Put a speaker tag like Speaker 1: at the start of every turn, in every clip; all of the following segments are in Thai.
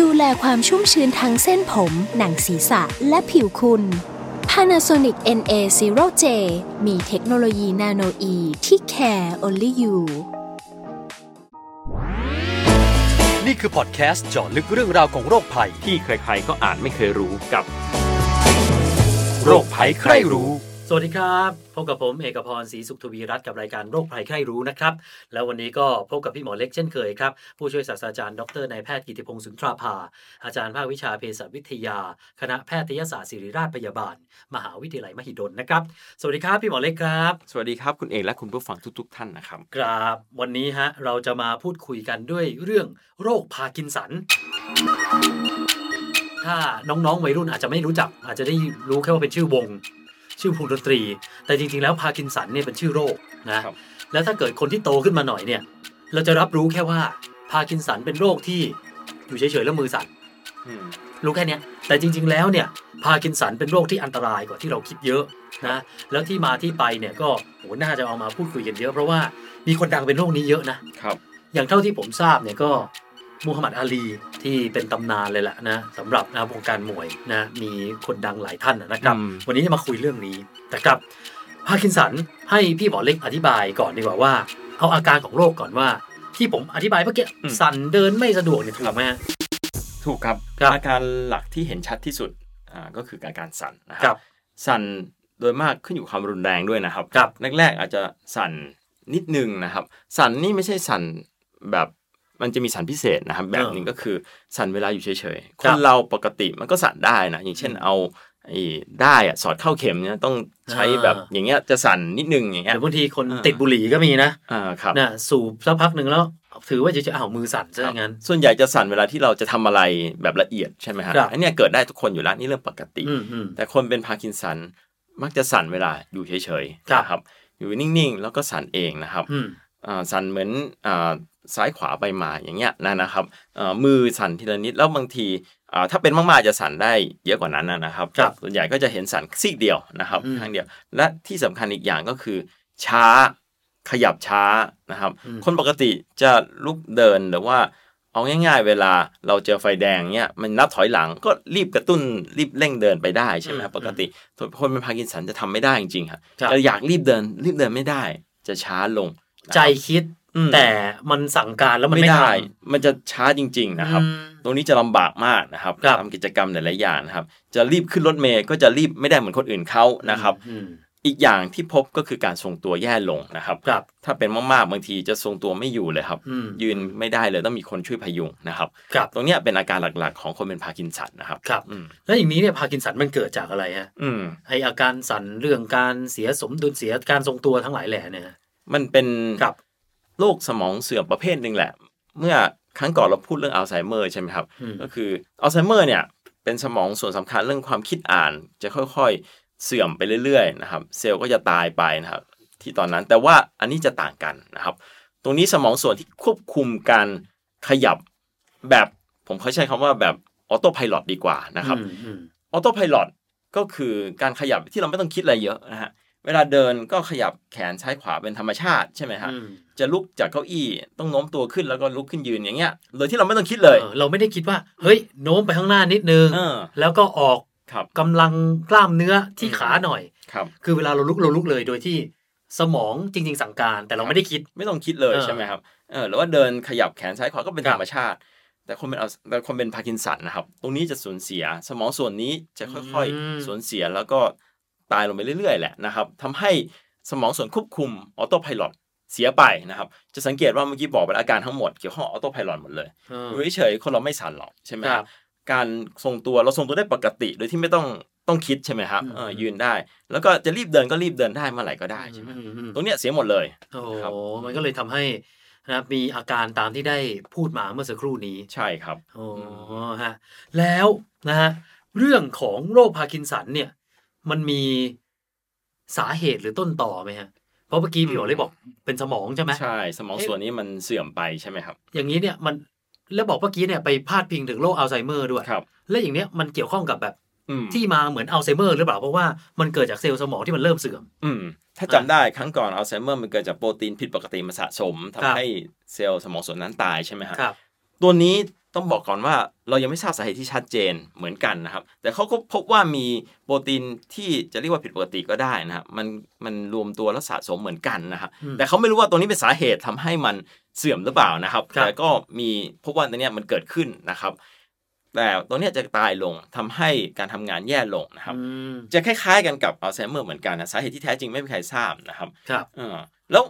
Speaker 1: ดูแลความชุ่มชื้นทั้งเส้นผม หนังศีรษะ และผิวคุณ Panasonic NA0J มีเทคโนโลยีนาโนอีที่ care only you
Speaker 2: นี่คือพอดแคสต์เจาะลึกเรื่องราวของโรคภัย
Speaker 3: ที่ใครๆก็อาจไม่เคยรู้กับ
Speaker 2: โรคภัยใครรู้ส วัสดีครับ พบกับผมเอกพรศรีสุขทวีรัตน์กับรายการโรคภัยใครรู้นะครับ แล้ววันนี้ก็พบกับพี่หมอเล็กเช่นเคยครับ ผู้ช่วยศาสตราจารย์ดรนายแพทย์กิติพงศ์สุนทราภา อาจารย์ภาควิชาเภสัชวิทยา คณะแพทยศาสตร์ศิริราชพยาบาล มหาวิทยาลัยมหิดลนะครับ สวัสดีครับพี่หมอเล็กครับ
Speaker 3: สวัสดีครับคุณเอกและคุณผู้ฟังทุก ๆ ท่านนะครับ
Speaker 2: ครับวันนี้ฮะเราจะมาพูดคุยกันด้วยเรื่องโรคพาร์กินสันถ้าน้องๆวัยรุ่นอาจจะไม่รู้จัก อาจจะได้รู้แค่ว่าเป็นชื่อวง ชื่อวงดนตรี แต่จริงๆแล้วพาร์กินสันเนี่ยเป็นชื่อโรคนะครับแล้วถ้าเกิดคนที่โตขึ้นมาหน่อยเนี่ยเราจะรับรู้แค่ว่าพาร์กินสันเป็นโรคที่อยู่เฉยๆแล้วมือสั่น
Speaker 3: อืม
Speaker 2: รู้แค่เนี้ยแต่จริง ๆ แล้วเนี่ยพาร์กินสันเป็นโรคที่อันตรายกว่าที่เราคิดเยอะนะแล้วที่มาที่ไปเนี่ยก็โหน่าจะเอามาพูดคุยกันเยอะ เพราะว่ามีคนดังเป็นโรคนี้เยอะนะ
Speaker 3: ครับ
Speaker 2: อย่างเท่าที่ผมทราบเนี่ยก็ มูฮัมหมัดอาลีที่เป็นตำนานเลยแหละนะสำหรับนะวงการมวยนะมีคนดังหลายท่านนะครับ
Speaker 3: อืม
Speaker 2: วันนี้จะมาคุยเรื่องนี้นะครับพาร์กินสันให้พี่หมอเล็กอธิบายก่อนดีกว่าว่า เอาอาการของโรคก่อนว่า ที่ผมอธิบายเมื่อกี้สั่นเดินไม่สะดวกเนี่ยถูกไหมฮะ
Speaker 3: ถูกครับ
Speaker 2: ครับ
Speaker 3: อาการหลักที่เห็นชัดที่สุดอ่าก็คืออาการสั่นนะค
Speaker 2: ครั
Speaker 3: รับ สั่นโดยมากขึ้นอยู่ความรุนแรงด้วยนะครับ
Speaker 2: ครับ
Speaker 3: แรกๆอาจจะสั่นนิดนึงนะครับ สั่นนี่ไม่ใช่สั่นแบบ มันจะมีสั่นพิเศษนะครับ แบบหนึ่งก็คือสั่นเวลาอยู่เฉยๆค
Speaker 2: รับ คน
Speaker 3: เราปกติมันก็สั่นได้นะอย่างเช่นเอาไอ้ด้ายอะสอดเข้าเข็มเนี่ยต้องใช้
Speaker 2: อ่า
Speaker 3: แบบอย่างเงี้ยจะสั่นนิดนึงอย่าง
Speaker 2: ห
Speaker 3: เงี้ยห
Speaker 2: รือบางทีคน
Speaker 3: อ่า
Speaker 2: ติดบุหรี่ก็มีนะ
Speaker 3: อ่าครับ
Speaker 2: นะสูบสักพักหนึ่งแล้วถือว่าจะจะเอามือสั่นซะ
Speaker 3: ค
Speaker 2: อ
Speaker 3: รับ
Speaker 2: ย่างนั้นครับ
Speaker 3: ส่วนใหญ่จะสั่นเวลาที่เราจะทำอะไรแบบละเอียดใช่ไหมฮะ
Speaker 2: ครับ
Speaker 3: อันเนี้ยเกิดได้ทุกคนอยู่แล้วนี่เรื่องปกติ
Speaker 2: อืมอืม
Speaker 3: แต่คนเป็นพาร์กินสันมักจะสั่นเวลาอยู่เฉยๆ
Speaker 2: ครับ
Speaker 3: นะครับ อยู่นิ่งๆ แล้วก็สั่นเองนะครับ
Speaker 2: อืม
Speaker 3: อ่าสั่นเหมือนอ่า ซ้ายขวาไปมาอย่างเงี้ยนะนะครับอ่ามือสั่นทีละนิดแล้วบางทีอ่าถ้าเป็นมากๆจะสั่นได้เยอะกว่านั้นนะนะครับ
Speaker 2: ครับ
Speaker 3: ส่วนใหญ่ก็จะเห็นสั่นซีกเดียวนะครับ
Speaker 2: อืม
Speaker 3: ข้างเดียว และที่สำคัญอีกอย่างก็คือ ช้าขยับช้านะครับ
Speaker 2: อืม
Speaker 3: คนปกติจะลุกเดินหรือว่าเอาง่าย ๆ เวลาเราเจอไฟแดงเนี่ยมันนับถอยหลังก็รีบกระตุ้นรีบเร่งเดินไปได้ใช่ไหมครับปกติส่วนคนเป็นพาร์กินสันจะทำไม่ได้จริงๆครับ
Speaker 2: ครับ
Speaker 3: จะอยากรีบเดินรีบเดินไม่ได้ จะช้าลงนะครับ
Speaker 2: ใจคิด
Speaker 3: อืม
Speaker 2: แต่มันสั่งการแล้วมัน
Speaker 3: ไม่
Speaker 2: ไม่
Speaker 3: ได้
Speaker 2: ทำ
Speaker 3: มันจะช้าจริงๆนะครับ
Speaker 2: อืม
Speaker 3: ตรงนี้จะลำบากมากนะครับ
Speaker 2: ครับ
Speaker 3: ทำกิจกรรมหลายๆอย่างนะครับ จะรีบขึ้นรถเมย์ก็จะรีบไม่ได้เหมือนคนอื่นเขานะครับ
Speaker 2: อืม
Speaker 3: อีกอย่างที่พบก็คือการทรงตัวแย่ลงนะครับ
Speaker 2: ครับ
Speaker 3: ถ้าเป็นมากๆบางทีจะทรงตัวไม่อยู่เลยครับ
Speaker 2: อืม
Speaker 3: ยืนไม่ได้เลยต้องมีคนช่วยพยุงนะครับ
Speaker 2: ครับ
Speaker 3: ตรงเนี้ยเป็นอาการหลักๆ ของคนเป็นพาร์กินสันนะครับ
Speaker 2: ครับ
Speaker 3: อืม
Speaker 2: แล้วอย่างนี้เนี่ยพาร์กินสันมันเกิดจากอะไรฮะ
Speaker 3: อืม
Speaker 2: ไออาการสั่นเรื่องการเสียสมดุลเสียการทรงตัวทั้งหลายแหล่เนี่ยฮะ
Speaker 3: มันเป็น
Speaker 2: ครับ
Speaker 3: โรคสมองเสื่อมประเภทหนึ่งแหละ เมื่อครั้งก่อนเราพูดเรื่องอัลไซเมอร์ใช่ไหมครับ
Speaker 2: อืม
Speaker 3: ก็คืออัลไซเมอร์เนี่ยเป็นสมองส่วนสำคัญเรื่องความคิดอ่าน จะค่อยๆเสื่อมไปเรื่อยๆนะครับ เซลล์ก็จะตายไปนะครับ ที่ตอนนั้นแต่ว่าอันนี้จะต่างกันนะครับ ตรงนี้สมองส่วนที่ควบคุมการขยับแบบผมเขาใช้คำว่าแบบออโต้พายโดีกว่านะครับ
Speaker 2: อืมอืม
Speaker 3: ออโต้พายโก็คือการขยับที่เราไม่ต้องคิดอะไรเยอะนะฮะเวลาเดินก็ขยับแขนซ้ายขวาเป็นธรรมชาติใช่ไหมฮะ
Speaker 2: อืม
Speaker 3: จะลุกจากเก้าอี้ต้องโน้มตัวขึ้นแล้วก็ลุกขึ้นยืนอย่างเงี้ยโดยที่เราไม่ต้องคิดเลย
Speaker 2: เออเราไม่ได้คิดว่า เฮ้ยโน้มไปข้างหน้านิดนึง
Speaker 3: เออ
Speaker 2: แล้วก็ออก
Speaker 3: ครับ
Speaker 2: กำลังกล้ามเนื้อที่ขาหน่อย
Speaker 3: ครับ
Speaker 2: คือเวลาเราลุกเราลุกเลยโดยที่สมองจริง ๆ สั่งการ แต่เราไม่ได้คิด
Speaker 3: ไม่ต้องคิดเลย
Speaker 2: เออ
Speaker 3: ใช่ไหมครับเออหรือว่าเดินขยับแขนซ้ายขวาก็เป็น
Speaker 2: ครั
Speaker 3: ธ
Speaker 2: บ
Speaker 3: รรมชาติ แต่คนเป็นอัลแต่คนเป็นพาร์กินสันนะครับ ตรงนี้จะสูญเสีย สมองส่วนนี้จะค่อยๆสูญเสียแล้วก็ตายลงไปเรื่อยๆ แหละนะครับทำให้สมองส่วนควบคุม autopilot เสียไปนะครับ จะสังเกตว่าเมื่อกี้บอกไปแล้วอาการทั้งหมดเกี่ยวข้อง autopilot หมดเลย
Speaker 2: เออ
Speaker 3: อยู่เฉยๆคนเราไม่สั่นหรอกใช่ไหม
Speaker 2: ครับ
Speaker 3: ค
Speaker 2: รั
Speaker 3: บการทรงตัวเราทรงตัวได้ปกติโดยที่ไม่ต้องต้องคิดใช่ไหมครับ
Speaker 2: อืม
Speaker 3: เออยืนได้ แล้วก็จะรีบเดินก็รีบเดินได้เมื่อไหร่ก็ได้ใช่ไหม
Speaker 2: อืมอืม
Speaker 3: ตรงเนี้ยเสียหมดเลย
Speaker 2: โอ้
Speaker 3: ครับ
Speaker 2: มันก็เลยทำให้นะครับมีอาการตามที่ได้พูดมาเมื่อสักครู่นี้
Speaker 3: ใช่ครับ
Speaker 2: โอ้ฮะแล้วนะฮะเรื่องของโรคพาร์กินสันเนี่ย มันมีสาเหตุหรือต้นตอไหมฮะเพ ราะเมื่อกี้พี่หมอเลยบอกเป็นสมองใช่ไหม
Speaker 3: ใช่ สมองส่วนนี้มันเสื่อมไปใช่ไหมครับ
Speaker 2: อย่างนี้เนี่ยมันแล้วบอกเมื่อกี้เนี่ยไปพาดพิงถึงโรคอัลไซเมอร์ด้วย
Speaker 3: ครับ
Speaker 2: และอย่างเนี้ยมันเกี่ยวข้องกับแบบ
Speaker 3: อืม
Speaker 2: ที่มาเหมือนอัลไซเมอร์หรือเปล่าเพราะว่ามันเกิดจากเซลล์สมองที่มันเริ่มเสื่อม
Speaker 3: อืม ถ้าจำได้ครั้งก่อนอัลไซเมอร์มันเกิดจากโปรตีนผิดปกติมาสะสมทำ
Speaker 2: ครับ
Speaker 3: ให้เซลล์สมองส่วนนั้นตายใช่ไหมฮะ
Speaker 2: ครับ
Speaker 3: ตัวนี้ ต้องบอกก่อนว่าเรายังไม่ทราบสาเหตุที่ชัดเจนเหมือนกันนะครับ แต่เขาก็พบว่ามีโปรตีนที่จะเรียกว่าผิดปกติก็ได้นะครับมันมันรวมตัวและสะสมเหมือนกันนะครับ
Speaker 2: อืม
Speaker 3: แต่เขาไม่รู้ว่าตรงนี้เป็นสาเหตุทำให้มันเสื่อมหรือเปล่านะครับ
Speaker 2: ครับ
Speaker 3: แต่ก็มีพบว่าตัวเนี้ยมันเกิดขึ้นนะครับ แต่ตัวเนี้ยจะตายลงทำให้การทำงานแย่ลงนะครับ
Speaker 2: อืม
Speaker 3: จะคล้ายๆกันกับอัลไซเมอร์เหมือนกันนะสาเหตุที่แท้จริงไม่มีใครทราบนะครับ
Speaker 2: ครับ
Speaker 3: เออแล้ว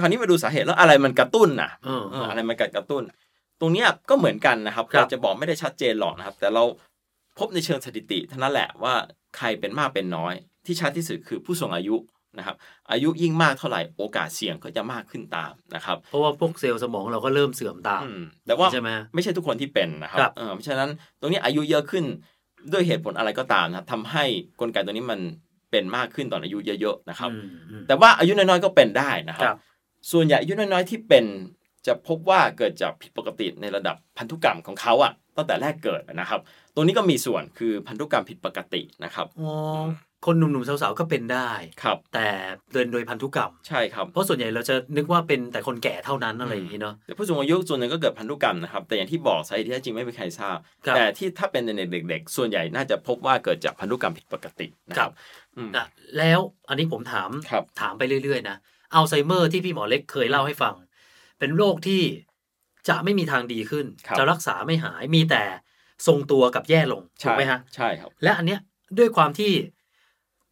Speaker 3: คราวนี้มาดูสาเหตุแล้วอะไรมันกระตุ้นนะ
Speaker 2: เออ
Speaker 3: เอออะไรมันกระตุ้น ตรงเนี้ยก็เหมือนกันนะครับ
Speaker 2: ครับ
Speaker 3: เราจะบอกไม่ได้ชัดเจนหรอกนะครับ แต่เราพบในเชิงสถิติเท่านั้นแหละว่าใครเป็นมากเป็นน้อย ที่ชัดที่สุดคือผู้สูงอายุนะครับ อายุยิ่งมากเท่าไหร่โอกาสเสี่ยงก็จะมากขึ้นตามนะครับ
Speaker 2: เพราะว่าพวกเซลล์สมองเราก็เริ่มเสื่อมตาม
Speaker 3: อืมแต่ว่า
Speaker 2: ใช่ไหม
Speaker 3: ไม่ใช่ทุกคนที่เป็นนะครั
Speaker 2: ครับ
Speaker 3: เออเพราะฉะนั้นตรงนี้อายุเยอะขึ้นด้วยเหตุผลอะไรก็ตามนะทำให้กลไกตัวนี้มันเป็นมากขึ้นตอนอายุเยอะๆนะครับ
Speaker 2: อืมอืม
Speaker 3: แต่ว่าอายุน้อยๆก็เป็นได้นะครั
Speaker 2: ครับบ
Speaker 3: ส่วนใหญ่อายุน้อยๆที่เป็น จะพบว่าเกิดจากผิดปกติในระดับพันธุกรรมของเขาอะตั้งแต่แรกเกิดนะครับตรงนี้ก็มีส่วนคือพันธุกรรมผิดปกตินะครับ
Speaker 2: อ๋อคนหนุ่มๆสาวๆก็เป็นได้
Speaker 3: ครับ
Speaker 2: แต่เดินโดยพันธุกรรม
Speaker 3: ใช่ครับ
Speaker 2: เพราะส่วนใหญ่เราจะนึกว่าเป็นแต่คนแก่เท่านั้นอะไรอย่างนี้เนาะ
Speaker 3: แต่ผู้สูงอายุส่วนหนึ่งก็เกิดพันธุกรรมนะครับแต่อย่างที่บอกสาเหตุที่แท้จริงไม่มีใครทราบ
Speaker 2: ครับ
Speaker 3: แต่ที่ถ้าเป็นในเด็ก ๆ ส่วนใหญ่น่าจะพบว่าเกิดจากพันธุกรรมผิดปกตินะครับอืม
Speaker 2: อะแล้วอันนี้ผมถาม
Speaker 3: ครับ
Speaker 2: ถามไปเรื่อยๆนะอัลไซเมอร์ที่พี่หมอเล็กเคยเล่าให้ฟัง เป็นโรคที่จะไม่มีทางดีขึ้น
Speaker 3: ครับ
Speaker 2: จะรักษาไม่หายมีแต่ทรงตัวกับแย่ลงถูก
Speaker 3: ใช่
Speaker 2: ไหมฮะ
Speaker 3: ใช่ครับ
Speaker 2: และอันเนี้ยด้วยความที่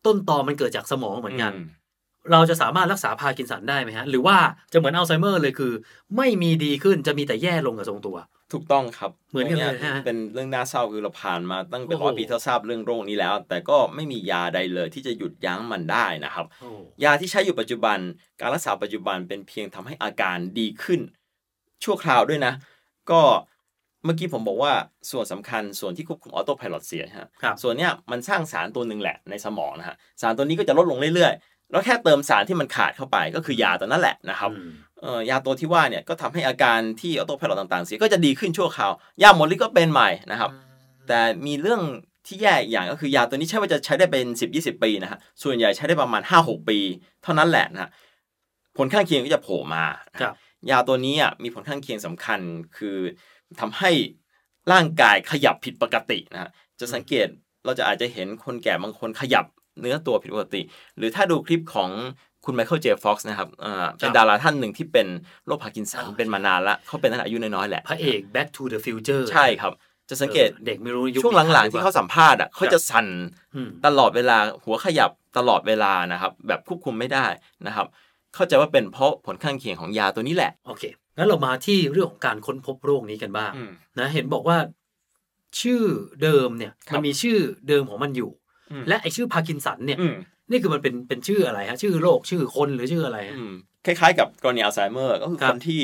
Speaker 2: ต้นตอมันเกิดจากสมองเหมือนกัน
Speaker 3: อืม
Speaker 2: เราจะสามารถรักษาพาร์กินสันได้ไหมฮะ หรือว่าจะเหมือนอัลไซเมอร์เลยคือ ไม่มีดีขึ้นจะมีแต่แย่ลงกับทรงตัว
Speaker 3: ถูกต้องครับ
Speaker 2: เหมือนกันเลย
Speaker 3: ตรง
Speaker 2: ฮะ
Speaker 3: เป็นเรื่องน่าเศร้าคือเราผ่านมาตั้งเป็น
Speaker 2: โอ้โห
Speaker 3: ร้อยปีเท่าทราบเรื่องโรคนี้แล้ว แต่ก็ไม่มียาใดเลยที่จะหยุดยั้งมันได้นะครับ
Speaker 2: โอ้
Speaker 3: ยาที่ใช้อยู่ปัจจุบัน การรักษาปัจจุบันเป็นเพียงทำให้อาการดีขึ้น ชั่วคราวด้วยนะ ก็เมื่อกี้ผมบอกว่าส่วนสำคัญส่วนที่ควบคุมออโต้พายロเสียฮะ
Speaker 2: ครับ
Speaker 3: ส่วนเนี้ยมันสร้างสารตัวหนึ่งแหละในสมองนะฮะสารตัวนี้ก็จะลดลงเรื่อยๆ แล้วแค่เติมสารที่มันขาดเข้าไปก็คือยาตัวนั้นแหละนะครับ
Speaker 2: อืม
Speaker 3: เอ่อยาตัวที่ว่าเนี่ยก็ทำให้อาการที่ออโต้พายロต่างๆเสียก็จะดีขึ้นชั่วคราว ยาหมดฤทธิ์ก็เป็นใหม่นะครับ แต่มีเรื่องที่แย่อีกอย่างก็คือยาตัวนี้ใช่ว่าจะใช้ได้เป็น 10 20 ปีนะฮะส่วนใหญ่ใช้ได้ประมาณ 5 6 ปี เท่านั้นแหละนะฮะผลข้างเคียงก็จะโผล่มานะฮะ
Speaker 2: ครับ
Speaker 3: ยาตัวนี้อะมีผลข้างเคียงสำคัญคือทำให้ร่างกายขยับผิดปกตินะฮะจะสังเกตเราจะอาจจะเห็นคนแก่บางคนขยับ เนื้อตัวผิดปกติ หรือถ้าดูคลิปของคุณไมเคิลเจฟ็อกซ์นะครับเอ่อเป็นดาราท่านหนึ่งที่เป็นโรคพาร์กินสัน
Speaker 2: อ่า
Speaker 3: เป็นมานานละเขาเป็นตั้งแต่อายุน้อยๆแหละ
Speaker 2: พระเอก Back to the Future
Speaker 3: ใช่ครับ จะสังเกต
Speaker 2: ออเด็กไม่รู้ยุค
Speaker 3: ช่วงหลังๆที่เขาสัมภาษณ์อะเขาจะสั่น
Speaker 2: อืม
Speaker 3: ตลอดเวลาหัวขยับตลอดเวลานะครับ แบบควบคุมไม่ได้นะครับ เข้าใจว่าเป็นเพราะผลข้างเคียงของยาตัวนี้แหละ
Speaker 2: โอเคงั้นเรามาที่เรื่องของการค้นพบโรคนี้กันบ้าง
Speaker 3: อืม
Speaker 2: นะเห็นบอกว่า ชื่อเดิมเนี่ย
Speaker 3: ครับ
Speaker 2: มันมีชื่อเดิมของมันอยู่
Speaker 3: อืม
Speaker 2: และไอชื่อพาร์กินสันเนี่ย
Speaker 3: อืม
Speaker 2: นี่คือมันเป็นเป็นชื่ออะไรฮะชื่อโรคชื่อคนหรือชื่ออะไรฮะ
Speaker 3: อืมคล้ายๆ กับกรณีอัลไซเมอร์ก็คือ
Speaker 2: ครับ
Speaker 3: คนที่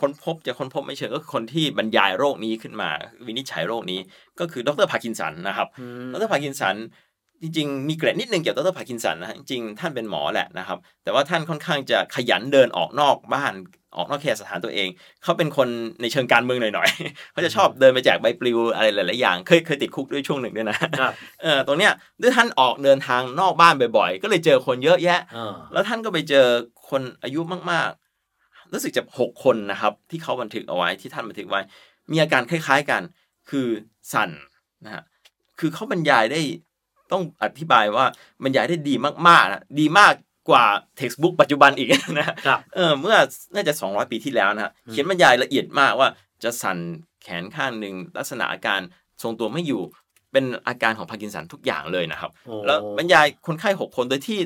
Speaker 3: ค้นพบจะค้นพบไม่เชิงก็คือคนที่บรรยายโรคนี้ขึ้นมา วินิจฉัยโรคนี้ก็คือดรพาร์กินสันนะครับ
Speaker 2: อืม
Speaker 3: ดรพาร์กินสัน จริงๆ มีเกร็ดนิดนึงเกี่ยวกับดรพาร์กินสันนะฮะจริงๆท่านเป็นหมอแหละนะครับ แต่ว่าท่านค่อนข้างจะขยันเดินออกนอกบ้านออกนอกเขตสถานตัวเอง เขาเป็นคนในเชิงการเมืองหน่อยๆเขาจะชอบเดินไปแจกใบปลิวอะไรหลายๆอย่าง เคยเคยติดคุกด้วยช่วงหนึ่งด้วยนะ
Speaker 2: ครับ
Speaker 3: เออตรงเนี้ยด้วยท่านออกเดินทางนอกบ้านบ่อยๆ ก็เลยเจอคนเยอะแยะ
Speaker 2: อ่า
Speaker 3: แล้วท่านก็ไปเจอคนอายุมากๆ รู้สึกจะหกคนนะครับ ที่เขาบันทึกเอาไว้ที่ท่านบันทึกไว้ มีอาการคล้าย ๆกัน คือสั่นนะฮะคือเขาบรรยายได้ ต้องอธิบายว่าบรรยายได้ดีมากๆนะดีมากกว่า textbook ปัจจุบันอีกนะฮะ
Speaker 2: ครับ
Speaker 3: เออเมื่อน่าจะ 200 ปีที่แล้วนะฮะ
Speaker 2: อืม
Speaker 3: เขียนบรรยายละเอียดมากว่าจะสั่นแขนข้างหนึ่งลักษณะอาการทรงตัวไม่อยู่เป็นอาการของพาร์กินสันทุกอย่างเลยนะครับ
Speaker 2: โอ้
Speaker 3: แล้วบรรยายคนไข้หกคนโดยที่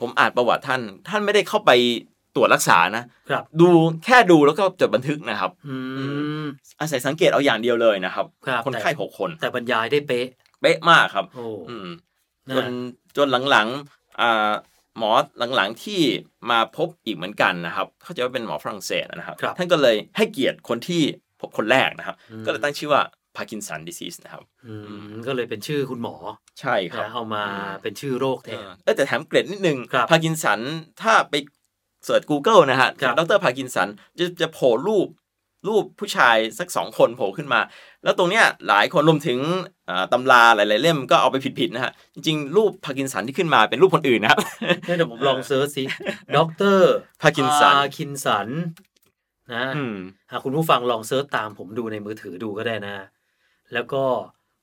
Speaker 3: ผมอ่านประวัติท่าน ท่านไม่ได้เข้าไปตรวจรักษานะ
Speaker 2: ครับ
Speaker 3: ดูแค่ดูแล้วก็จดบันทึกนะครับ
Speaker 2: อืม
Speaker 3: อาศัยสังเกตเอาอย่างเดียวเลยนะครับ
Speaker 2: ครับ
Speaker 3: คนไข้
Speaker 2: แต่
Speaker 3: หกคน
Speaker 2: แต่บรรยายได้เป๊ะ
Speaker 3: เป๊ะมากครับ
Speaker 2: โอ้
Speaker 3: อืม
Speaker 2: นะ
Speaker 3: จนจนหลังๆอ่าหมอหลังๆที่มาพบอีกเหมือนกันนะครับ เข้าใจว่าเป็นหมอฝรั่งเศสนะครับ
Speaker 2: ครับ
Speaker 3: ท่านก็เลยให้เกียรติคนที่พบคนแรกนะครับ
Speaker 2: อืม
Speaker 3: ก็เลยตั้งชื่อว่า Parkinson's disease นะครับ
Speaker 2: อืมก็เลยเป็นชื่อคุณหมอ
Speaker 3: ใช่ครับ
Speaker 2: นะเอามาเป็นชื่อโรคแทน
Speaker 3: เออเออแต่แถมเกร็ดนิดนึง
Speaker 2: ครับ
Speaker 3: พาร์กินสันถ้าไป search Google นะฮะ
Speaker 2: ครับ
Speaker 3: ดรพาร์กินสันจะจะโผล่รูป รูปผู้ชายสักสองคนโผล่ขึ้นมา แล้วตรงเนี้ยหลายคนรวมถึงอ่าตำราหลาย ๆ เล่มก็เอาไปผิด ๆ นะฮะ จริง ๆ รูปพาร์กินสันที่ขึ้นมาเป็นรูปคนอื่นนะครับ
Speaker 2: เดี๋ยวผมลอง search สิด็อกเตอร์
Speaker 3: พาร์กินสัน
Speaker 2: พาร์กินสันนะ
Speaker 3: อืม
Speaker 2: หากคุณผู้ฟังลอง search ตามผมดูในมือถือดูก็ได้นะ แล้วก็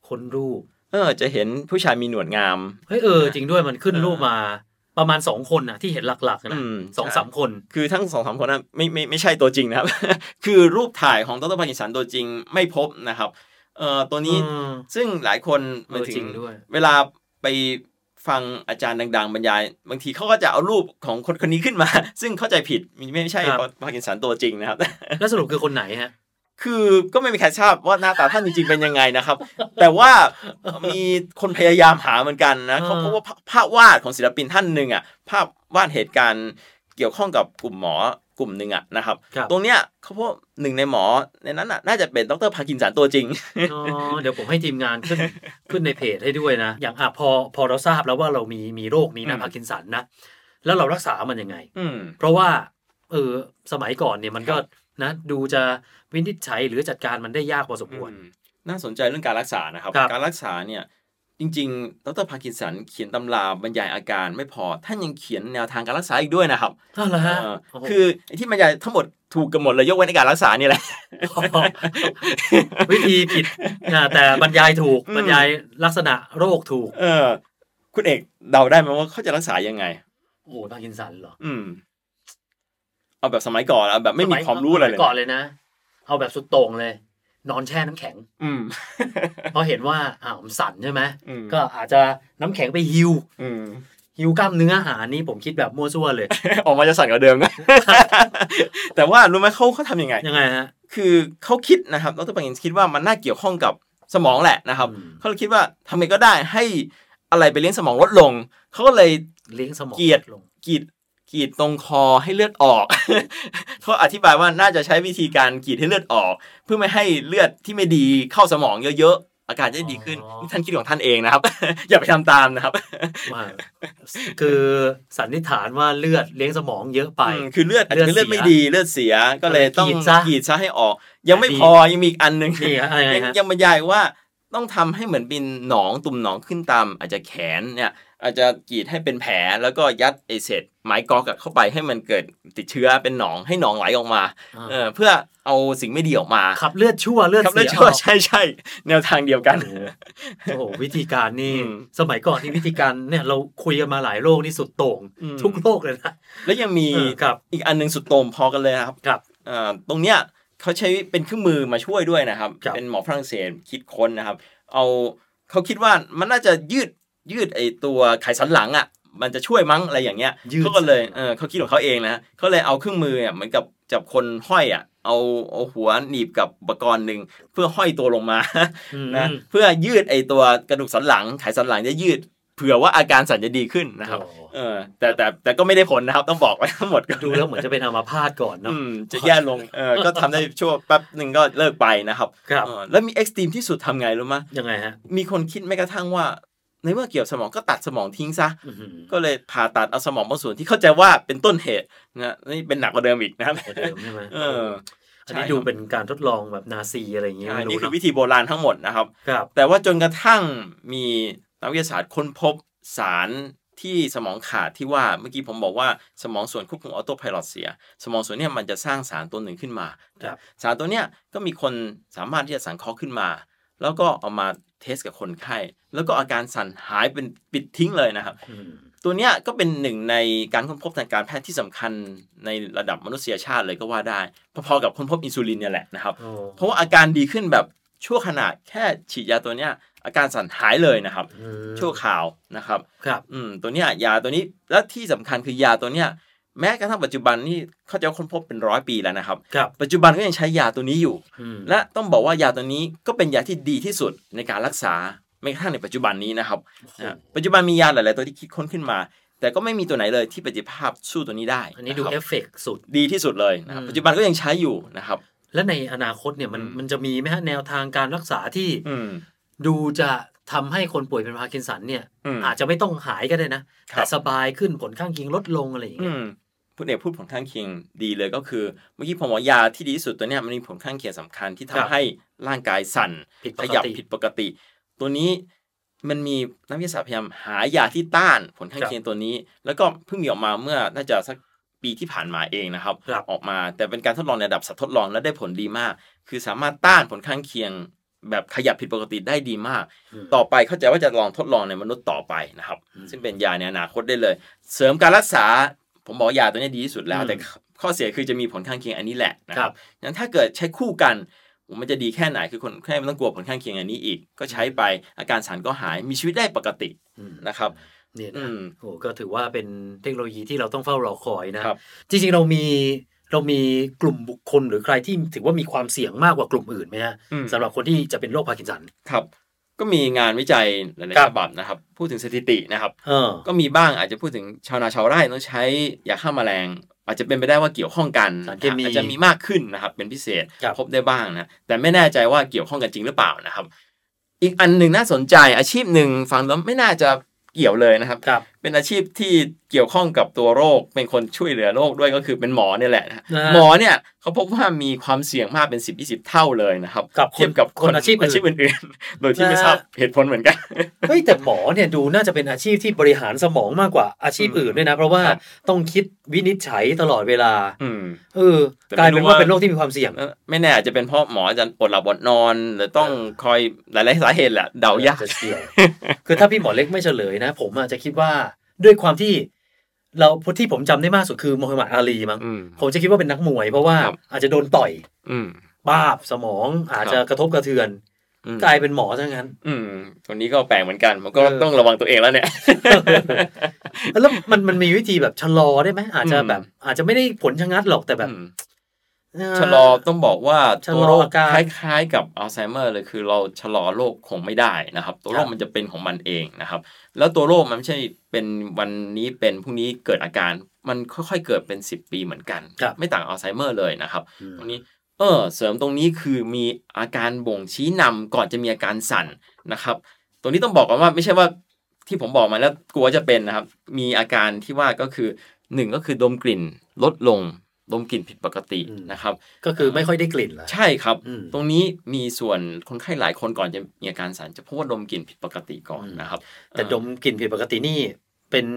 Speaker 2: ค้นรูป
Speaker 3: เออ จะเห็นผู้ชายมีหนวดงาม
Speaker 2: เฮ้ยเออจริงด้วยมันขึ้นรูปมา ประมาณสองคนนะที่เห็นหลักๆนะ
Speaker 3: อืม
Speaker 2: สอง
Speaker 3: ใช่
Speaker 2: สามคน
Speaker 3: คือทั้งสองสามคนนั้นไม่ไม่ไม่ใช่ตัวจริงนะครับ คือรูปถ่ายของดรพาร์กินสันตัวจริงไม่พบนะครับเอ่อตัวนี้
Speaker 2: อืม
Speaker 3: ซึ่งหลายคน
Speaker 2: เออ
Speaker 3: ถึ
Speaker 2: จริงด้วย
Speaker 3: เวลาไปฟังอาจารย์ดัง ๆ บรรยาย บางทีเขาก็จะเอารูปของคนคนนี้ขึ้นมา ซึ่งเข้าใจผิดมีไม่ใช่พาร์กินสันตัวจริงนะครับ
Speaker 2: แล้วสรุปคือคนไหนฮะ
Speaker 3: คือก็ไม่มีใครทราบว่าหน้าตาท่านจริงๆเป็นยังไงนะครับ แต่ว่ามีคนพยายามหาเหมือนกันนะเขา
Speaker 2: อ่า
Speaker 3: เพราะว่าภาภาพวาดของศิลปินท่านหนึ่งอะภาพว่าเหตุการณ์เกี่ยวข้องกับกลุ่มหมอกลุ่มหนึ่งอะนะครับ
Speaker 2: ครับ
Speaker 3: ตรงเนี้ยเขาพบหนึ่งในหมอในนั้นอะน่าจะเป็นดรพาร์กินสันตัวจริง
Speaker 2: อ๋อเดี๋ยวผมให้ทีมงานขึ้นขึ้นในเพจให้ด้วยนะ อย่างอะพอพอเราทราบแล้วว่าเรามีมีโรคนี้นะ
Speaker 3: อืม
Speaker 2: พาร์กินสันนะแล้วเรารักษามันยังไง
Speaker 3: อืม
Speaker 2: เพราะว่า เออสมัยก่อนเนี่ยมันก็นะดูจะวินิจฉัยหรือจัดการมันได้ยากพอสมควร
Speaker 3: อืมน่าสนใจเรื่องการรักษานะครับ
Speaker 2: ครับ
Speaker 3: การรักษาเนี่ยจริงๆ ดรพาร์กินสันเขียนตำราบรรยายอาการไม่พอ ท่านยังเขียนแนวทางการรักษาอีกด้วยนะครับ
Speaker 2: อ้าวเหรอฮะ
Speaker 3: เออ
Speaker 2: โโห
Speaker 3: คือไอ้ที่บรรยายทั้งหมดถูกกันหมดเลยยกเว้นในการรักษานี่แหละ
Speaker 2: วิธีผิดนะแต่บรรยายถูก
Speaker 3: อืม
Speaker 2: บรรยายลักษณะโรคถูก
Speaker 3: เออ คุณเอกเดาได้ไหมว่าเขาจะรักษายังไง
Speaker 2: โอ้โหพาร์กินสันเหรอ
Speaker 3: อืม เอาแบบสมัยก่อนเอาแบบไม่มี
Speaker 2: สย
Speaker 3: ความรู้อะไรเลย
Speaker 2: ก่อนเลยนะ เอาแบบสุดโต่งเลย นอนแช่น้ำแข็ง
Speaker 3: อืม
Speaker 2: เพราะเห็นว่าอ้าวมันสั่นใช่ไหม
Speaker 3: อืม
Speaker 2: ก็อาจจะน้ำแข็งไปฮิว
Speaker 3: อืม
Speaker 2: ฮิวกล้ามเนื้อหานี่ผมคิดแบบมั่วซั่วเลย
Speaker 3: ออกมาจะสั่นกว่าเดิมนะแต่ว่ารู้ไหมเขาเขาทำยังไง
Speaker 2: ยังไงฮะ
Speaker 3: คือเขาคิดนะครับดรปังอินคิดว่ามันน่าเกี่ยวข้องกับสมองแหละนะครับ
Speaker 2: อืม
Speaker 3: เขาเลยคิดว่าทำไงก็ได้ให้อะไรไปเลี้ยงสมองลดลงเขาก็เลย
Speaker 2: เลี้ยงสมอง
Speaker 3: เกลียด
Speaker 2: ลง
Speaker 3: กรีด กรีดตรงคอให้เลือดออกเขาอธิบายว่าน่าจะใช้วิธีการกรีดให้เลือดออก เพื่อไม่ให้เลือดที่ไม่ดีเข้าสมองเยอะๆอาการจะได้ดีขึ้นนี่ท่านคิดของท่านเองนะครับ อย่าไปทำตามนะครับ
Speaker 2: ว่าคือสันนิษฐานว่าเลือดเลี้ยงสมองเยอะไป
Speaker 3: อืมคือเลือดอาจจะเป็น
Speaker 2: เลื
Speaker 3: เลื
Speaker 2: อ
Speaker 3: อ
Speaker 2: ด
Speaker 3: ด
Speaker 2: เสีย
Speaker 3: ไม่ดีเลือดเสียก็เลยต้อง
Speaker 2: กรีดซะ
Speaker 3: กรีดซะให้ออก ยังไม่
Speaker 2: ดี
Speaker 3: พอยังมีอีกอันหนึ่ง
Speaker 2: นี่ฮะอะไร
Speaker 3: ยัง
Speaker 2: ฮะ
Speaker 3: ยังบรรยายว่าต้องทำให้เหมือนเป็นหนองตุ่มหนองขึ้นตามอาจจะแขนเนี่ย อาจจะกรีดให้เป็นแผลแล้วก็ยัดไอเศษไม้กอกอะเข้าไปให้มันเกิดติดเชื้อเป็นหนองให้หนองไหลออกมาเออเพื่อเอาสิ่งไม่ดีออกมา
Speaker 2: ขับเลือดชั่วเลือด
Speaker 3: ครับ
Speaker 2: เสี
Speaker 3: แล้ว
Speaker 2: ย
Speaker 3: ชั่ว
Speaker 2: ออก
Speaker 3: ใช่ใช่แนวทางเดียวกัน
Speaker 2: โอ้โหวิธีการนี่
Speaker 3: อืม
Speaker 2: สมัยก่อนที่วิธีการเนี่ยเราคุยกันมาหลายโรคนี่สุดโต่ง
Speaker 3: อืม
Speaker 2: ทุกโรคเลยนะ
Speaker 3: แล้วยังมี
Speaker 2: เออครับ
Speaker 3: อีกอันหนึงสุดโต่งพอกันเลยนะครับ
Speaker 2: ครับ
Speaker 3: เอ่อตรงเนี้ยเขาใช้เป็นเครื่องมือมาช่วยด้วยนะครับ
Speaker 2: ครับ
Speaker 3: เป็นหมอฝรั่งเศสคิดค้นนะครับ เอาเขาคิดว่ามันน่าจะยืด ยืดไอตัวไขสันหลังอะมันจะช่วยมั้งอะไรอย่างเงี้ย
Speaker 2: ยืด
Speaker 3: เขาก็เลยเออเขาคิดของเขาเองนะเขาเลยเอาเครื่องมืออะเหมือนกับจับคนห้อยอะเอาเอาหัวหนีบกับอุปกรณ์หนึ่งเพื่อห้อยตัวลงมา
Speaker 2: อืม
Speaker 3: นะเพื่อยืดไอตัวกระดูกสันหลังไขสันหลังจะยืดเผื่อว่าอาการสั่นจะดีขึ้นนะครับ
Speaker 2: โอ้
Speaker 3: เออแต่แต่แต่ก็ไม่ได้ผลนะครับต้องบอกไว้ทั้งหมดก่อน
Speaker 2: ดูแล้วเหมือนจะเป็นอัมาพาตก่อนเนาะ
Speaker 3: อืมจะแย่ลงเออก็ทำได้ชั่วแป๊บหนึ่งก็เลิกไปนะครับ
Speaker 2: ครับ
Speaker 3: เออแล้วมีเอ็กซ์ตรีมที่สุดทำไงรู้ไหมย
Speaker 2: ยังไงฮะ
Speaker 3: มีคนคิดแม้กระทั่งว่า ในเมื่อเกี่ยวสมองก็ตัดสมองทิ้งซะ
Speaker 2: อื้อหือ
Speaker 3: ก็เลยผ่าตัดเอาสมองบางส่วนที่เข้าใจว่าเป็นต้นเหตุนะนี่เป็นหนักกว่าเดิมอีกนะครับ
Speaker 2: กว่าเดิมใช่ไหม
Speaker 3: เออ
Speaker 2: อันนี้
Speaker 3: ใช่
Speaker 2: ดู
Speaker 3: ครับ
Speaker 2: เป็นการทดลองแบบนาซีอะไรอย่างเงี้ย
Speaker 3: ใช่
Speaker 2: ไม่รู้
Speaker 3: นี่คือ
Speaker 2: เนาะ
Speaker 3: วิธีโบราณทั้งหมดนะครับ
Speaker 2: ครับ
Speaker 3: แต่ว่าจนกระทั่งมีนักวิทยาศาสตร์ค้นพบสารที่สมองขาดที่ว่าเมื่อกี้ผมบอกว่าสมองส่วนควบคุม autopilot เสีย สมองส่วนเนี้ยมันจะสร้างสารตัวหนึ่งขึ้นมา
Speaker 2: ครับ
Speaker 3: สารตัวเนี้ยก็มีคนสามารถที่จะสังเคราะห์ขึ้นมา แล้วก็เอามา เทสกับคนไข้แล้วก็อาการสั่นหายเป็นปิดทิ้งเลยนะครับ
Speaker 2: อืม
Speaker 3: ตัวเนี้ยก็เป็นหนึ่งในการค้นพบทางการแพทย์ที่สำคัญในระดับมนุษยชาติเลยก็ว่าได้ พอๆกับค้นพบอินซูลินเนี่ยแหละนะครับ
Speaker 2: โอ้
Speaker 3: เพราะว่าอาการดีขึ้นแบบชั่วขณะแค่ฉีดยาตัวเนี้ยอาการสั่นหายเลยนะครับ
Speaker 2: อืม
Speaker 3: ชั่วคราวนะครับ
Speaker 2: ครับ
Speaker 3: อืมตัวเนี้ยยาตัวนี้และที่สำคัญคือยาตัวเนี้ย แม้กระทั่งปัจจุบันนี่เขาจะค้นพบเป็นร้อยปีแล้วนะครับ
Speaker 2: ครับ
Speaker 3: ปัจจุบันก็ยังใช้ยาตัวนี้อยู่
Speaker 2: อืม
Speaker 3: และต้องบอกว่ายาตัวนี้ก็เป็นยาที่ดีที่สุดในการรักษาแม้กระทั่งในปัจจุบันนี้นะครับ
Speaker 2: โอ้โห
Speaker 3: นะปัจจุบันมียาหลาย ๆ ตัวที่คิดค้นขึ้นมา แต่ก็ไม่มีตัวไหนเลยที่ประสิทธิภาพสู้ตัวนี้ได้
Speaker 2: อันนี้ดูนะ
Speaker 3: ครับ
Speaker 2: effective สุด
Speaker 3: ดีที่สุดเลยนะครับ
Speaker 2: อืม
Speaker 3: ปัจจุบันก็ยังใช้อยู่นะครับ
Speaker 2: และในอนาคตเนี่ยมัน
Speaker 3: อืม
Speaker 2: มันจะมีไหมฮะแนวทางการรักษาที่
Speaker 3: อืม
Speaker 2: ดูจะ ทำให้คนป่วยเป็นพาร์กินสันเนี่ย
Speaker 3: อืม
Speaker 2: อาจจะไม่ต้องหายก็ได้นะ
Speaker 3: ครับ
Speaker 2: แต่สบายขึ้นผลข้างเคียงลดลงอะไรอย่าง
Speaker 3: อื
Speaker 2: เงี้ย
Speaker 3: มพูดเอกพูดผลข้างเคียงดีเลยก็คือ เมื่อกี้ผมบอกยาที่ดีที่สุดตัวเนี้ยมันมีผลข้างเคียงสำคัญที่ทำ
Speaker 2: ครับ
Speaker 3: ให้ร่างกายสั่น
Speaker 2: ผิดป
Speaker 3: ข
Speaker 2: ก
Speaker 3: ยับ
Speaker 2: ติ
Speaker 3: ผิดปกติ ตัวนี้มันมีนักวิทยาศาสตร์พยายามหายาที่ต้านผลข้างเคียงตัวนี้ แล้วก็เพิ่งมีออกมาเมื่อน่าจะสักปีที่ผ่านมาเองนะครับ
Speaker 2: ครับ
Speaker 3: ออกมาแต่เป็นการทดลองในระดับสัตว์ทดลองและได้ผลดีมาก คือสามารถต้านผลข้างเคียง แบบขยับผิดปกติได้ดีมาก
Speaker 2: อืม
Speaker 3: ต่อไปเข้าใจว่าจะลองทดลองในมนุษย์ต่อไปนะครับ
Speaker 2: อืม
Speaker 3: ซึ่งเป็นยาในอนาคตได้เลย เสริมการรักษา ผมบอกยาตัวนี้ดีที่สุดแล้ว
Speaker 2: อืม
Speaker 3: แต่ข้อเสียคือจะมีผลข้างเคียงอันนี้แหละนะครับ
Speaker 2: ครั
Speaker 3: บงั้นถ้าเกิดใช้คู่กันมันจะดีแค่ไหนคือคนไข้ไม่ต้องกลัวผลข้างเคียงอันนี้อีก ก็ใช้ไปอาการสั่นก็หายมีชีวิตได้ปกติ
Speaker 2: อืม
Speaker 3: นะครับ
Speaker 2: เนี่ยนะอื
Speaker 3: ม
Speaker 2: โอ้ก็ถือว่าเป็นเทคโนโลยีที่เราต้องเฝ้ารอคอยนะ
Speaker 3: ครับ
Speaker 2: จริงๆ เรามี เรามีกลุ่มบุคคลหรือใครที่ถือว่ามีความเสี่ยงมากกว่ากลุ่มอื่นไหมฮะ
Speaker 3: อืม
Speaker 2: สำหรับคนที่จะเป็นโรคพาร์กินสัน
Speaker 3: ครับ ก็มีงานวิจัยหลาย
Speaker 2: ครั
Speaker 3: ๆ
Speaker 2: บ
Speaker 3: ฉบับนะครับ พูดถึงสถิตินะครับ
Speaker 2: เออ
Speaker 3: ก็มีบ้างอาจจะพูดถึงชาวนาชาวไร่ต้องใช้ยาฆ่าแมลง อาจจะเป็นไปได้ว่าเกี่ยวข้องกัน
Speaker 2: สารเคมี
Speaker 3: อาจจะมีมากขึ้นนะครับ เป็นพิเศษ
Speaker 2: ครับ
Speaker 3: พบได้บ้างนะแต่ไม่แน่ใจว่าเกี่ยวข้องกันจริงหรือเปล่านะครับ อีกอันหนึ่งน่าสนใจอาชีพหนึ่งฟังแล้วไม่น่าจะเกี่ยวเลยนะครับ
Speaker 2: ครับ
Speaker 3: เป็นอาชีพที่เกี่ยวข้องกับตัวโรค เป็นคนช่วยเหลือโรคด้วยก็คือเป็นหมอเนี่ยแหละนะ
Speaker 2: นะฮะ
Speaker 3: หมอเนี่ยเขาพบว่ามีความเสี่ยงมากเป็น 10 20 เท่าเลยนะครับ
Speaker 2: กับคน
Speaker 3: เทียบกับ
Speaker 2: คนอาชีพอื่น
Speaker 3: อาชีพอื่นๆ โดยที่ไม่
Speaker 2: นะฮะ
Speaker 3: ทราบเหตุผลเหมือนกัน
Speaker 2: เฮ้ยแต่หมอเนี่ยดูน่าจะเป็นอาชีพที่บริหารสมองมากกว่าอาชีพอื่นด้วยนะ เพราะว่า
Speaker 3: ครับ
Speaker 2: ต้องคิดวินิจฉัยตลอดเวลา
Speaker 3: อืม
Speaker 2: เออ
Speaker 3: แต่
Speaker 2: กลาย
Speaker 3: ไม่
Speaker 2: เป็น
Speaker 3: รู้
Speaker 2: ว่า
Speaker 3: ว่า
Speaker 2: เป็นโรคที่มีความเสี่ยง
Speaker 3: เอ่อไม่แน่อาจจะเป็นเพราะหมอจะอดหลับอดนอน หรือต้องคอยหลายๆสาเหตุแหละเดายาก
Speaker 2: จะเกี่ยวคือถ้าพี่หมอเล็กไม่เฉลยนะ ผมอาจจะคิดว่า ด้วยความที่เราที่ผมจำได้มากสุดคือโมฮัมหมัดอาลีมั้ง
Speaker 3: อืม
Speaker 2: ผมจะคิดว่าเป็นนักมวย เพราะว่า
Speaker 3: ครับ
Speaker 2: อาจจะโดนต่อย
Speaker 3: อืม
Speaker 2: ป้าบสมองอาจจะกระทบกระเทือน
Speaker 3: อืม
Speaker 2: กลายเป็นหมอซะงั้น
Speaker 3: อืมตัวนี้ก็แปลกเหมือนกันผมก็
Speaker 2: เออ
Speaker 3: ต้องระวังตัวเองแล้วเนี่ย
Speaker 2: แล้วมันมันมีวิธีแบบชะลอได้ไหมอาจจะ
Speaker 3: อืม
Speaker 2: แบบ อาจจะไม่ได้ผลชะงัดหรอกแต่แบบ
Speaker 3: อืม
Speaker 2: เอ่อ
Speaker 3: ชะลอต้องบอกว่า
Speaker 2: ชะลอ
Speaker 3: ตัวโรค
Speaker 2: อาการ
Speaker 3: คล้ายๆ กับอัลไซเมอร์เลยคือเราชะลอโรคคงไม่ได้นะครับ ตัวโร
Speaker 2: ครั
Speaker 3: ค
Speaker 2: บ
Speaker 3: มันจะเป็นของมันเองนะครับ แล้วตัวโรคมันไม่ใช่เป็นวันนี้เป็นพรุ่งนี้เกิดอาการมันค่อยๆเกิดเป็น 10 ปีเหมือนกัน
Speaker 2: ครับ
Speaker 3: ไม่ต่างอัลไซเมอร์เลยนะครับ
Speaker 2: อืม
Speaker 3: ตรงนี้เออเสริมตรงนี้คือมีอาการบ่งชี้นำก่อนจะมีอาการสั่นนะครับ ตรงนี้ต้องบอกก่อนว่าไม่ใช่ว่าที่ผมบอกมาแล้วกลัวจะเป็นนะครับ มีอาการที่ว่าก็คือหนึ่งก็คือดมกลิ่นลดลง ดมกลิ่นผิดปกติ
Speaker 2: อืม
Speaker 3: นะครับ
Speaker 2: ก็คือไม่ค่อยได้กลิ่นละ
Speaker 3: ใช่ครับ
Speaker 2: อืม
Speaker 3: ตรงนี้มีส่วนคนไข้หลายคนก่อนจะมีอาการสั่นจะพบว่าดมกลิ่นผิดปกติก่อน
Speaker 2: อืม
Speaker 3: นะครับ
Speaker 2: แต่ดมกลิ่นผิดปกตินี่เป็น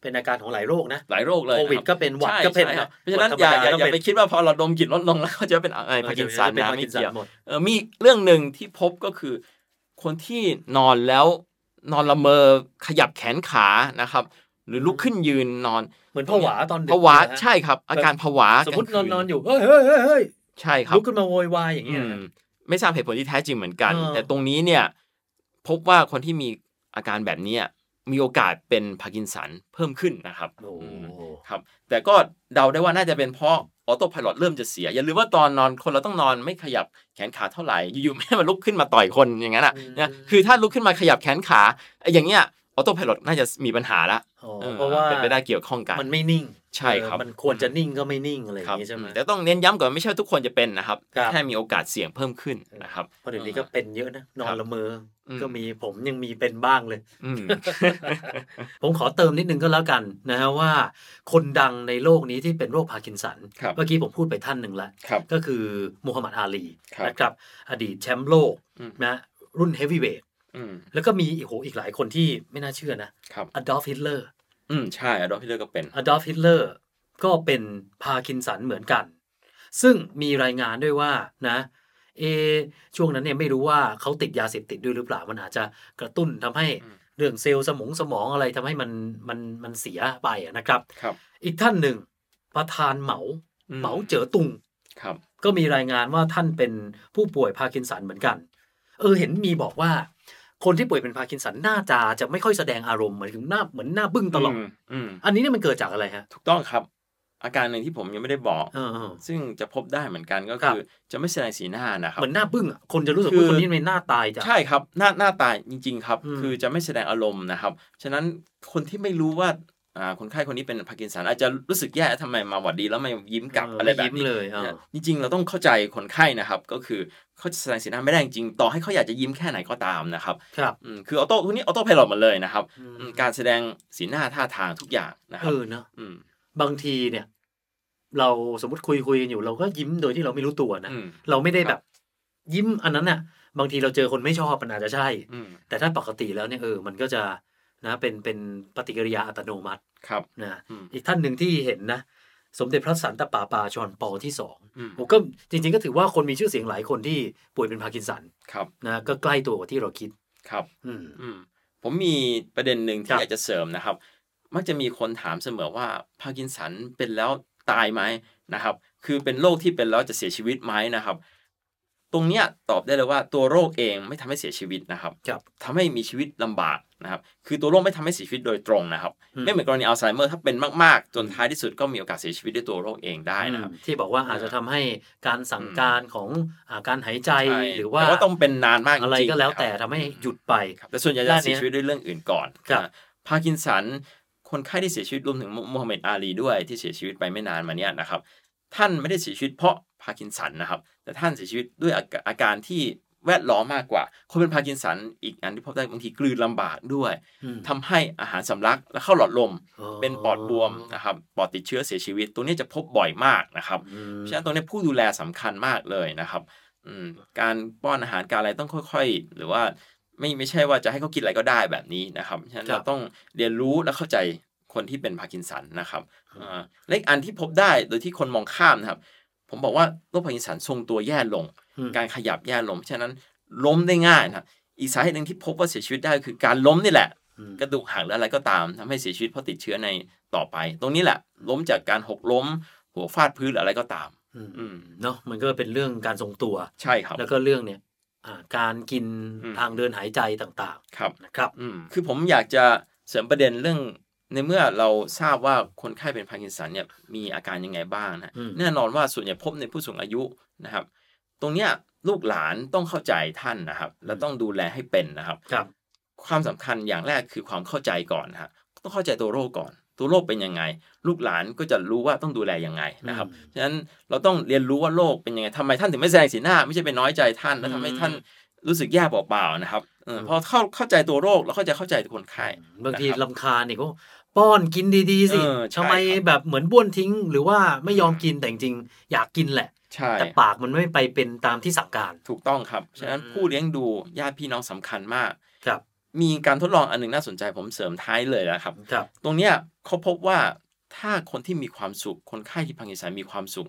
Speaker 2: เป็นอาการของหลายโรคนะ
Speaker 3: หลายโรคเลย
Speaker 2: โควิด
Speaker 3: นะครับ
Speaker 2: ก็เป็นหวัด
Speaker 3: ใช่
Speaker 2: ก็เป็น
Speaker 3: ใช่ครับ
Speaker 2: นะ
Speaker 3: เพราะฉะนั้น
Speaker 2: หวัด
Speaker 3: อย่า
Speaker 2: ธรรมดา
Speaker 3: อย่า
Speaker 2: ก็
Speaker 3: อย่า
Speaker 2: เป็น
Speaker 3: ไปคิดว่าพอเราดมกลิ่นลดลงแล้วก็จะเป็นอะไรพาร์กินสัน
Speaker 2: เป็น
Speaker 3: นะ
Speaker 2: พาร์
Speaker 3: ไม่
Speaker 2: กินสัน
Speaker 3: เกี่ยว
Speaker 2: หมด
Speaker 3: เออมีเรื่องหนึ่งที่พบก็คือ คนที่นอนแล้วนอนละเมอขยับแขนขานะครับ หรือลุกขึ้นยืนนอน
Speaker 2: เหมือนผวาตอนดึก
Speaker 3: ผวา
Speaker 2: นะฮะ
Speaker 3: ใช่ครับ อาการผวา
Speaker 2: สมมตินอนนอน
Speaker 3: กลางคื
Speaker 2: อยู่เฮ้ยเฮ้ยเฮ้ยเฮ้ย
Speaker 3: ใช่ครับ
Speaker 2: ลุกขึ้นมาโวยวายอย่างเงี้ย
Speaker 3: อืมไม่ทราบเหตุผลที่แท้จริงเหมือนกัน
Speaker 2: เออ
Speaker 3: แต่ตรงนี้เนี่ยพบว่าคนที่มีอาการแบบนี้มีโอกาสเป็นพาร์กินสันเพิ่มขึ้นนะครับ
Speaker 2: โอ้
Speaker 3: อืมครับแต่ก็เดาได้ว่าน่าจะเป็นเพราะ autopilot เริ่มจะเสีย อย่าลืมว่าตอนนอนคนเราต้องนอนไม่ขยับแขนขาเท่าไหร่อยู่ๆไม่ให้มันลุกขึ้นมาต่อยคนอย่างนั้นอะนะคือถ้าลุกขึ้นมาขยับแขนขาไอ้อย่างเงี้ย autopilot น่าจะมีปัญหาละ
Speaker 2: อ๋อ
Speaker 3: ออ
Speaker 2: เพราะว่า
Speaker 3: เป็นไปได้เกี่ยวข้องกัน
Speaker 2: มันไม่นิ่ง
Speaker 3: ใช่ครับ
Speaker 2: เออมันควรจะนิ่งก็ไม่นิ่งอะไรอย่า
Speaker 3: บ
Speaker 2: งงี้ครับใช่ไหม
Speaker 3: แต่ต้องเน้นย้ำก่อนไม่ใช่ทุกคนจะเป็นนะครับ
Speaker 2: ครับ
Speaker 3: แค่มีโอกาสเสี่ยงเพิ่มขึ้นนะครับ
Speaker 2: เพราะเดี๋ยวนี้ก็เป็นเยอะนะ นอนละเมออ
Speaker 3: ม
Speaker 2: ก็มีผมยังมีเป็นบ้างเลย
Speaker 3: อืม
Speaker 2: ผมขอเติมนิดนึงก็แล้วกันนะฮะว่า คนดังในโลกนี้ที่เป็นโรคพาร์กินสัน
Speaker 3: ครับ
Speaker 2: เมื่อกี้ผมพูดไปท่านหนึ่งแล้ว
Speaker 3: ครับ
Speaker 2: ก็คือมูฮัมหมัดอาลี
Speaker 3: ครับ
Speaker 2: นะครับ อดีตแชมป์โลก
Speaker 3: อืม
Speaker 2: นะรุ่นเฮฟวีเวท
Speaker 3: อืม
Speaker 2: แล้วก็มีอีกโหอีกหลายคนที่ไม่น่าเชื่อนะครับอดอล์ฟฮิตเลอร์
Speaker 3: อืมใช่อดอล์ฟฮิตเลอร์ก็เป็น
Speaker 2: อดอล์ฟฮิตเลอร์ก็เป็นพาร์กินสันเหมือนกัน ซึ่งมีรายงานด้วยว่านะเอช่วงนั้นเนี่ยไม่รู้ว่าเขาติดยาเสพติดด้วยหรือเปล่า มันอาจจะกระตุ้นทำให้
Speaker 3: อืม
Speaker 2: เรื่องเซลล์สมองสมองอะไรทำให้มันมันมันเสียไปอะนะครับ
Speaker 3: ครับ
Speaker 2: อีกท่านหนึ่งประธานเหมา
Speaker 3: อืม
Speaker 2: เหมาเจ๋อตุง
Speaker 3: ครับ
Speaker 2: ก็มีรายงานว่าท่านเป็นผู้ป่วยพาร์กินสันเหมือนกัน เออเห็นมีบอกว่า คนที่ป่วยเป็นพาร์กินสันหน้าตาจะไม่ค่อยแสดงอารมณ์เหมือนถึงหน้าเหมือนหน้าบึ้งตลอด
Speaker 3: มอืม
Speaker 2: อันนี้เนี่ยมันเกิดจากอะไรฮะ
Speaker 3: ถูกต้องครับ อาการหนึ่งที่ผมยังไม่ได้บอก
Speaker 2: เออเออ
Speaker 3: ซึ่งจะพบได้เหมือนกันก็
Speaker 2: ครับ
Speaker 3: คือจะไม่แสดงสีหน้านะครับ
Speaker 2: เหมือนหน้าบึ้งอะคนจะรู้สึก
Speaker 3: คือ
Speaker 2: ว่าคนนี้เป็นหน้าตายจ้ะ
Speaker 3: ใช่ครับ หน้าหน้าตาจริง ๆ ครับ
Speaker 2: อืม
Speaker 3: คือจะไม่แสดงอารมณ์นะครับ ฉะนั้นคนที่ไม่รู้ว่าอ่า คนไข้คนนี้เป็นพาร์กินสันอาจจะรู้สึกแย่ทำไมมาหวัดดีแล้วไม่ยิ้มกลับ
Speaker 2: เอออ
Speaker 3: อะไรแบบ
Speaker 2: ไม่ยิ้มเลยนี้อ่า
Speaker 3: นะจริงๆเราต้องเข้าใจคนไข้นะครับ ก็คือเขาจะแสดงสีหน้าไม่ได้จริงๆต่อให้เขาอยากจะยิ้มแค่ไหนก็ตามนะครับ
Speaker 2: ครับ
Speaker 3: อืมคือออโต้ทุกนี้ออโต้พายโหลดหมดเลยนะครับ
Speaker 2: อืม
Speaker 3: อืมการแสดงสีหน้าท่าทางทุกอย่างนะค
Speaker 2: เอ
Speaker 3: รับ
Speaker 2: อเนาะ
Speaker 3: อืม
Speaker 2: บางทีเนี่ย เราสมมติคุยคุยกันอยู่ เราก็ยิ้มโดยที่เราไม่รู้ตัวนะ
Speaker 3: อืม
Speaker 2: เราไม่ได้
Speaker 3: ครับ
Speaker 2: แบบ ยิ้มอันนั้นน่ะ บางทีเราเจอคนไม่ชอบมันอาจจะใช่
Speaker 3: อืม
Speaker 2: แต่ถ้าปกติแล้วเนี่ยเออมันก็จะ นะเป็นเป็นปฏิกิริยาอัตโนมัติ
Speaker 3: ครับ
Speaker 2: นะ
Speaker 3: อืม
Speaker 2: อีกท่านหนึ่งที่เห็นนะ สมเด็จพระสันตะปาปาจอห์นปอลที่สอง
Speaker 3: อืม
Speaker 2: ผมก็จริง ๆ ก็ถือว่าคนมีชื่อเสียงหลายคนที่ป่วยเป็นพาร์กินสัน
Speaker 3: ครับ
Speaker 2: นะก็ใกล้ตัวกว่าที่เราคิด
Speaker 3: ครับ
Speaker 2: อืม
Speaker 3: อืมผมมีประเด็นหนึ่งที่
Speaker 2: ครับ
Speaker 3: อยากจะเสริมนะครับ มักจะมีคนถามเสมอว่าพาร์กินสันเป็นแล้วตายไหมนะครับ คือเป็นโรคที่เป็นแล้วจะเสียชีวิตไหมนะครับ ตรงเนี้ยตอบได้เลยว่าตัวโรคเองไม่ทำให้เสียชีวิตนะครับ
Speaker 2: ครับ
Speaker 3: ทำให้มีชีวิตลำบากนะครับ คือตัวโรคไม่ทำให้เสียชีวิตโดยตรงนะครับ
Speaker 2: อืม
Speaker 3: ไม่เหมือนกรณีอัลไซเมอร์ถ้าเป็นมากๆ จนท้ายที่สุดก็มีโอกาสเสียชีวิตด้วยตัวโรคเองได้นะครับ
Speaker 2: ที่บอกว่าอาจจะทำให้การสั่งการของอาการหายใจ
Speaker 3: ใช่
Speaker 2: หรือว่า
Speaker 3: แต่ว่าต้องเป็นนานมากจ
Speaker 2: อะไร
Speaker 3: ริงๆ
Speaker 2: ก็แล้ว
Speaker 3: นะครับ
Speaker 2: แต่ทำให้หยุดไป
Speaker 3: ครับแต่ส่วนใหญ่
Speaker 2: ด้า
Speaker 3: จะ
Speaker 2: นเนี้ย
Speaker 3: เสียชีวิตด้วยเรื่องอื่นก่อน
Speaker 2: ครับ
Speaker 3: อ่าพาร์กินสันคนไข้ที่เสียชีวิตรวมถึงมูฮัมหมัดอาลีด้วยที่เสียชีวิตไปไม่นานมาเนี้ยนะครับ ท่านไม่ได้เสียชีวิตเพราะพาร์กินสันนะครับ แต่ท่านเสียชีวิตด้วยอาการอาการที่แวดล้อมมากกว่า คนเป็นพาร์กินสันอีกอันที่พบได้บางทีกลืนลำบากด้วย
Speaker 2: อืม
Speaker 3: ทำให้อาหารสำลักและเข้าหลอดลม
Speaker 2: อ๋อ
Speaker 3: เป็นปอดบวมนะครับปอดติดเชื้อเสียชีวิต ตัวนี้จะพบบ่อยมากนะครับ
Speaker 2: อืม
Speaker 3: เพราะฉะนั้นตรงนี้ผู้ดูแลสำคัญมากเลยนะครับอืมการป้อนอาหารการอะไรต้องค่อย ๆ หรือว่าไม่ไม่ใช่ว่าจะให้เขากินอะไรก็ได้แบบนี้นะครับฉะนั้น
Speaker 2: ครับ
Speaker 3: เราต้องเรียนรู้และเข้าใจ คนที่เป็นพาร์กินสันนะครับอ่าและอีกอันที่พบได้โดยที่คนมองข้ามนะครับ ผมบอกว่าโรคพาร์กินสันทรงตัวแย่ลง
Speaker 2: อืม
Speaker 3: การขยับแย่ลง ฉะนั้นล้มได้ง่ายนะครับอีกสาเหตุหนึ่งที่พบว่าเสียชีวิตได้คือการล้มนี่แหละ
Speaker 2: อืม
Speaker 3: กระดูกหักหรืออะไรก็ตามทำให้เสียชีวิตเพราะติดเชื้อในต่อไป ตรงนี้แหละ ล้มจากการหกล้ม หัวฟาดพื้นหรืออะไรก็ตาม
Speaker 2: อืม
Speaker 3: อืม
Speaker 2: เนาะมันก็เป็นเรื่องการทรงตัว
Speaker 3: ใช่ครับ
Speaker 2: แล้วก็เรื่องเนี่ยอ่าการกิน
Speaker 3: อืม
Speaker 2: ทางเดินหายใจต่าง
Speaker 3: ครับ
Speaker 2: ๆนะครับ
Speaker 3: อืมคือผมอยากจะเสริมประเด็นเรื่อง ในเมื่อเราทราบว่าคนไข้เป็นพาร์กินสันเนี่ยมีอาการยังไงบ้างนะ
Speaker 2: อืม
Speaker 3: แน่นอนว่าส่วนใหญ่พบในผู้สูงอายุนะครับ ตรงเนี้ยลูกหลานต้องเข้าใจท่านนะครับ และต้องดูแลให้เป็นนะครับ
Speaker 2: ครับ
Speaker 3: ความสำคัญอย่างแรกคือความเข้าใจก่อนนะฮะต้องเข้าใจตัวโรคก่อน ตัวโรคเป็นยังไง ลูกหลานก็จะรู้ว่าต้องดูแลยังไงนะครับ
Speaker 2: อืม
Speaker 3: ฉะนั้นเราต้องเรียนรู้ว่าโรคเป็นยังไงทำไมท่านถึงไม่แสดงสีหน้า ไม่ใช่ไปน้อยใจท่านแล้วทำให้ท่านรู้สึกแย่เปล่าๆนะครับเออ
Speaker 2: อืม
Speaker 3: พอเข้าเข้าใจตัวโรคแล้วก็จะเข้าใจคนไข้
Speaker 2: บางที
Speaker 3: นะครับ
Speaker 2: ลำคาญเนี่ยก็ ป้อนกินดีๆสิ
Speaker 3: เออใช่
Speaker 2: ทำไม
Speaker 3: ครับ
Speaker 2: แบบเหมือนบ้วนทิ้ง หรือว่าไม่ยอมกินแต่จริงๆอยากกินแหละ
Speaker 3: ใช่
Speaker 2: แต่ปากมันไม่ไปเป็นตามที่สั่งการ
Speaker 3: ถูกต้องครับ ฉะนั้น
Speaker 2: อืม
Speaker 3: ผู้เลี้ยงดูญาติพี่น้องสำคัญมาก
Speaker 2: ครับ
Speaker 3: มีการทดลองอันหนึงน่าสนใจผมเสริมท้ายเลยนะครับ
Speaker 2: ครับ
Speaker 3: ตรงเนี้ยเขาพบว่าถ้าคนที่มีความสุข คนไข้ที่พังกินสันมีความสุข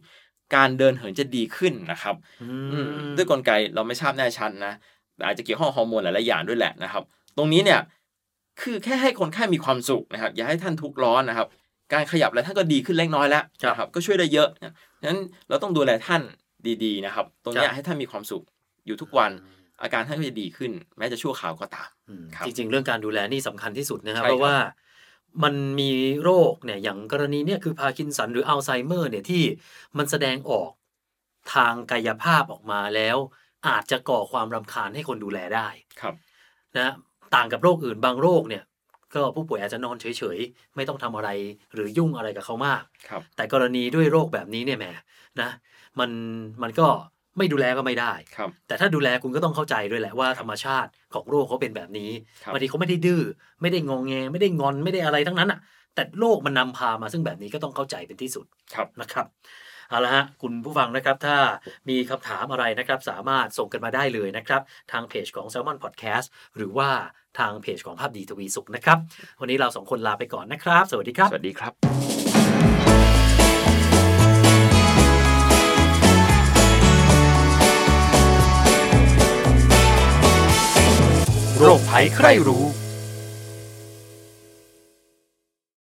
Speaker 3: การเดินเหินจะดีขึ้นนะครับ
Speaker 2: อื
Speaker 3: อืม
Speaker 2: ม
Speaker 3: ด้วยกลไกเราไม่ทราบแน่ชัดนะแต่อาจจะเกี่ยวข้องฮอร์โมนหลายๆอย่างด้วยแหละนะครับ ตรงนี้เนี่ย คือแค่ให้คนไข้มีความสุขนะครับ อย่าให้ท่านทุกข์ร้อนนะครับ การขยับอะไรท่านก็ดีขึ้นเล็กน้อยแล้วนะครับ ก็ช่วยได้เยอะนะฉะนั้นเราต้องดูแลท่านดีๆนะครับ ตรงเนี้ยให้ท่านมีความสุขอยู่ทุกวันอาการท่านก็จะดีขึ้น แม้จะชั่วคราวก็ตาม
Speaker 2: อืม
Speaker 3: ครับ
Speaker 2: จริง ๆ เรื่องการดูแลนี่สำคัญที่สุดนะครับ
Speaker 3: ใช่ครับ
Speaker 2: เพราะว่ามันมีโรคเนี่ยอย่างกรณีเนี่ยคือพาร์กินสันหรืออัลไซเมอร์เนี่ยที่มันแสดงออกทางกายภาพออกมาแล้ว อาจจะก่อความรำคาญให้คนดูแลได้
Speaker 3: ครับ
Speaker 2: นะ ต่างกับโรคอื่นบางโรคเนี่ยก็ผู้ป่วยอาจจะนอนเฉยๆ ไม่ต้องทำอะไรหรือยุ่งอะไรกับเขามาก
Speaker 3: ครับ
Speaker 2: แต่กรณีด้วยโรคแบบนี้เนี่ยแหมนะมันมันก็ไม่ดูแลก็ไม่ได้
Speaker 3: ครับ
Speaker 2: แต่ถ้าดูแลคุณก็ต้องเข้าใจด้วยแหละว่าธรรมชาติของโรคเขาเป็นแบบนี้
Speaker 3: ครับ
Speaker 2: บางทีเขาไม่ได้ดื้อไม่ได้งองแงไม่ได้งอนไม่ได้อะไรทั้งนั้นอะ แต่โรคมันนำพามาซึ่งแบบนี้ก็ต้องเข้าใจเป็นที่สุด
Speaker 3: ครับ
Speaker 2: นะครับเอาละฮะคุณผู้ฟังนะครับถ้ามีคำถามอะไรนะครับ สามารถส่งกันมาได้เลยนะครับ ทางเพจของ Salmon Podcast หรือว่า ทางเพจของภาพดีทวีสุขนะครับ วันนี้เราสองคนลาไปก่อนนะครับ สวัสดีครับ
Speaker 3: สวัสดีครับ
Speaker 4: โรคภัยใครรู้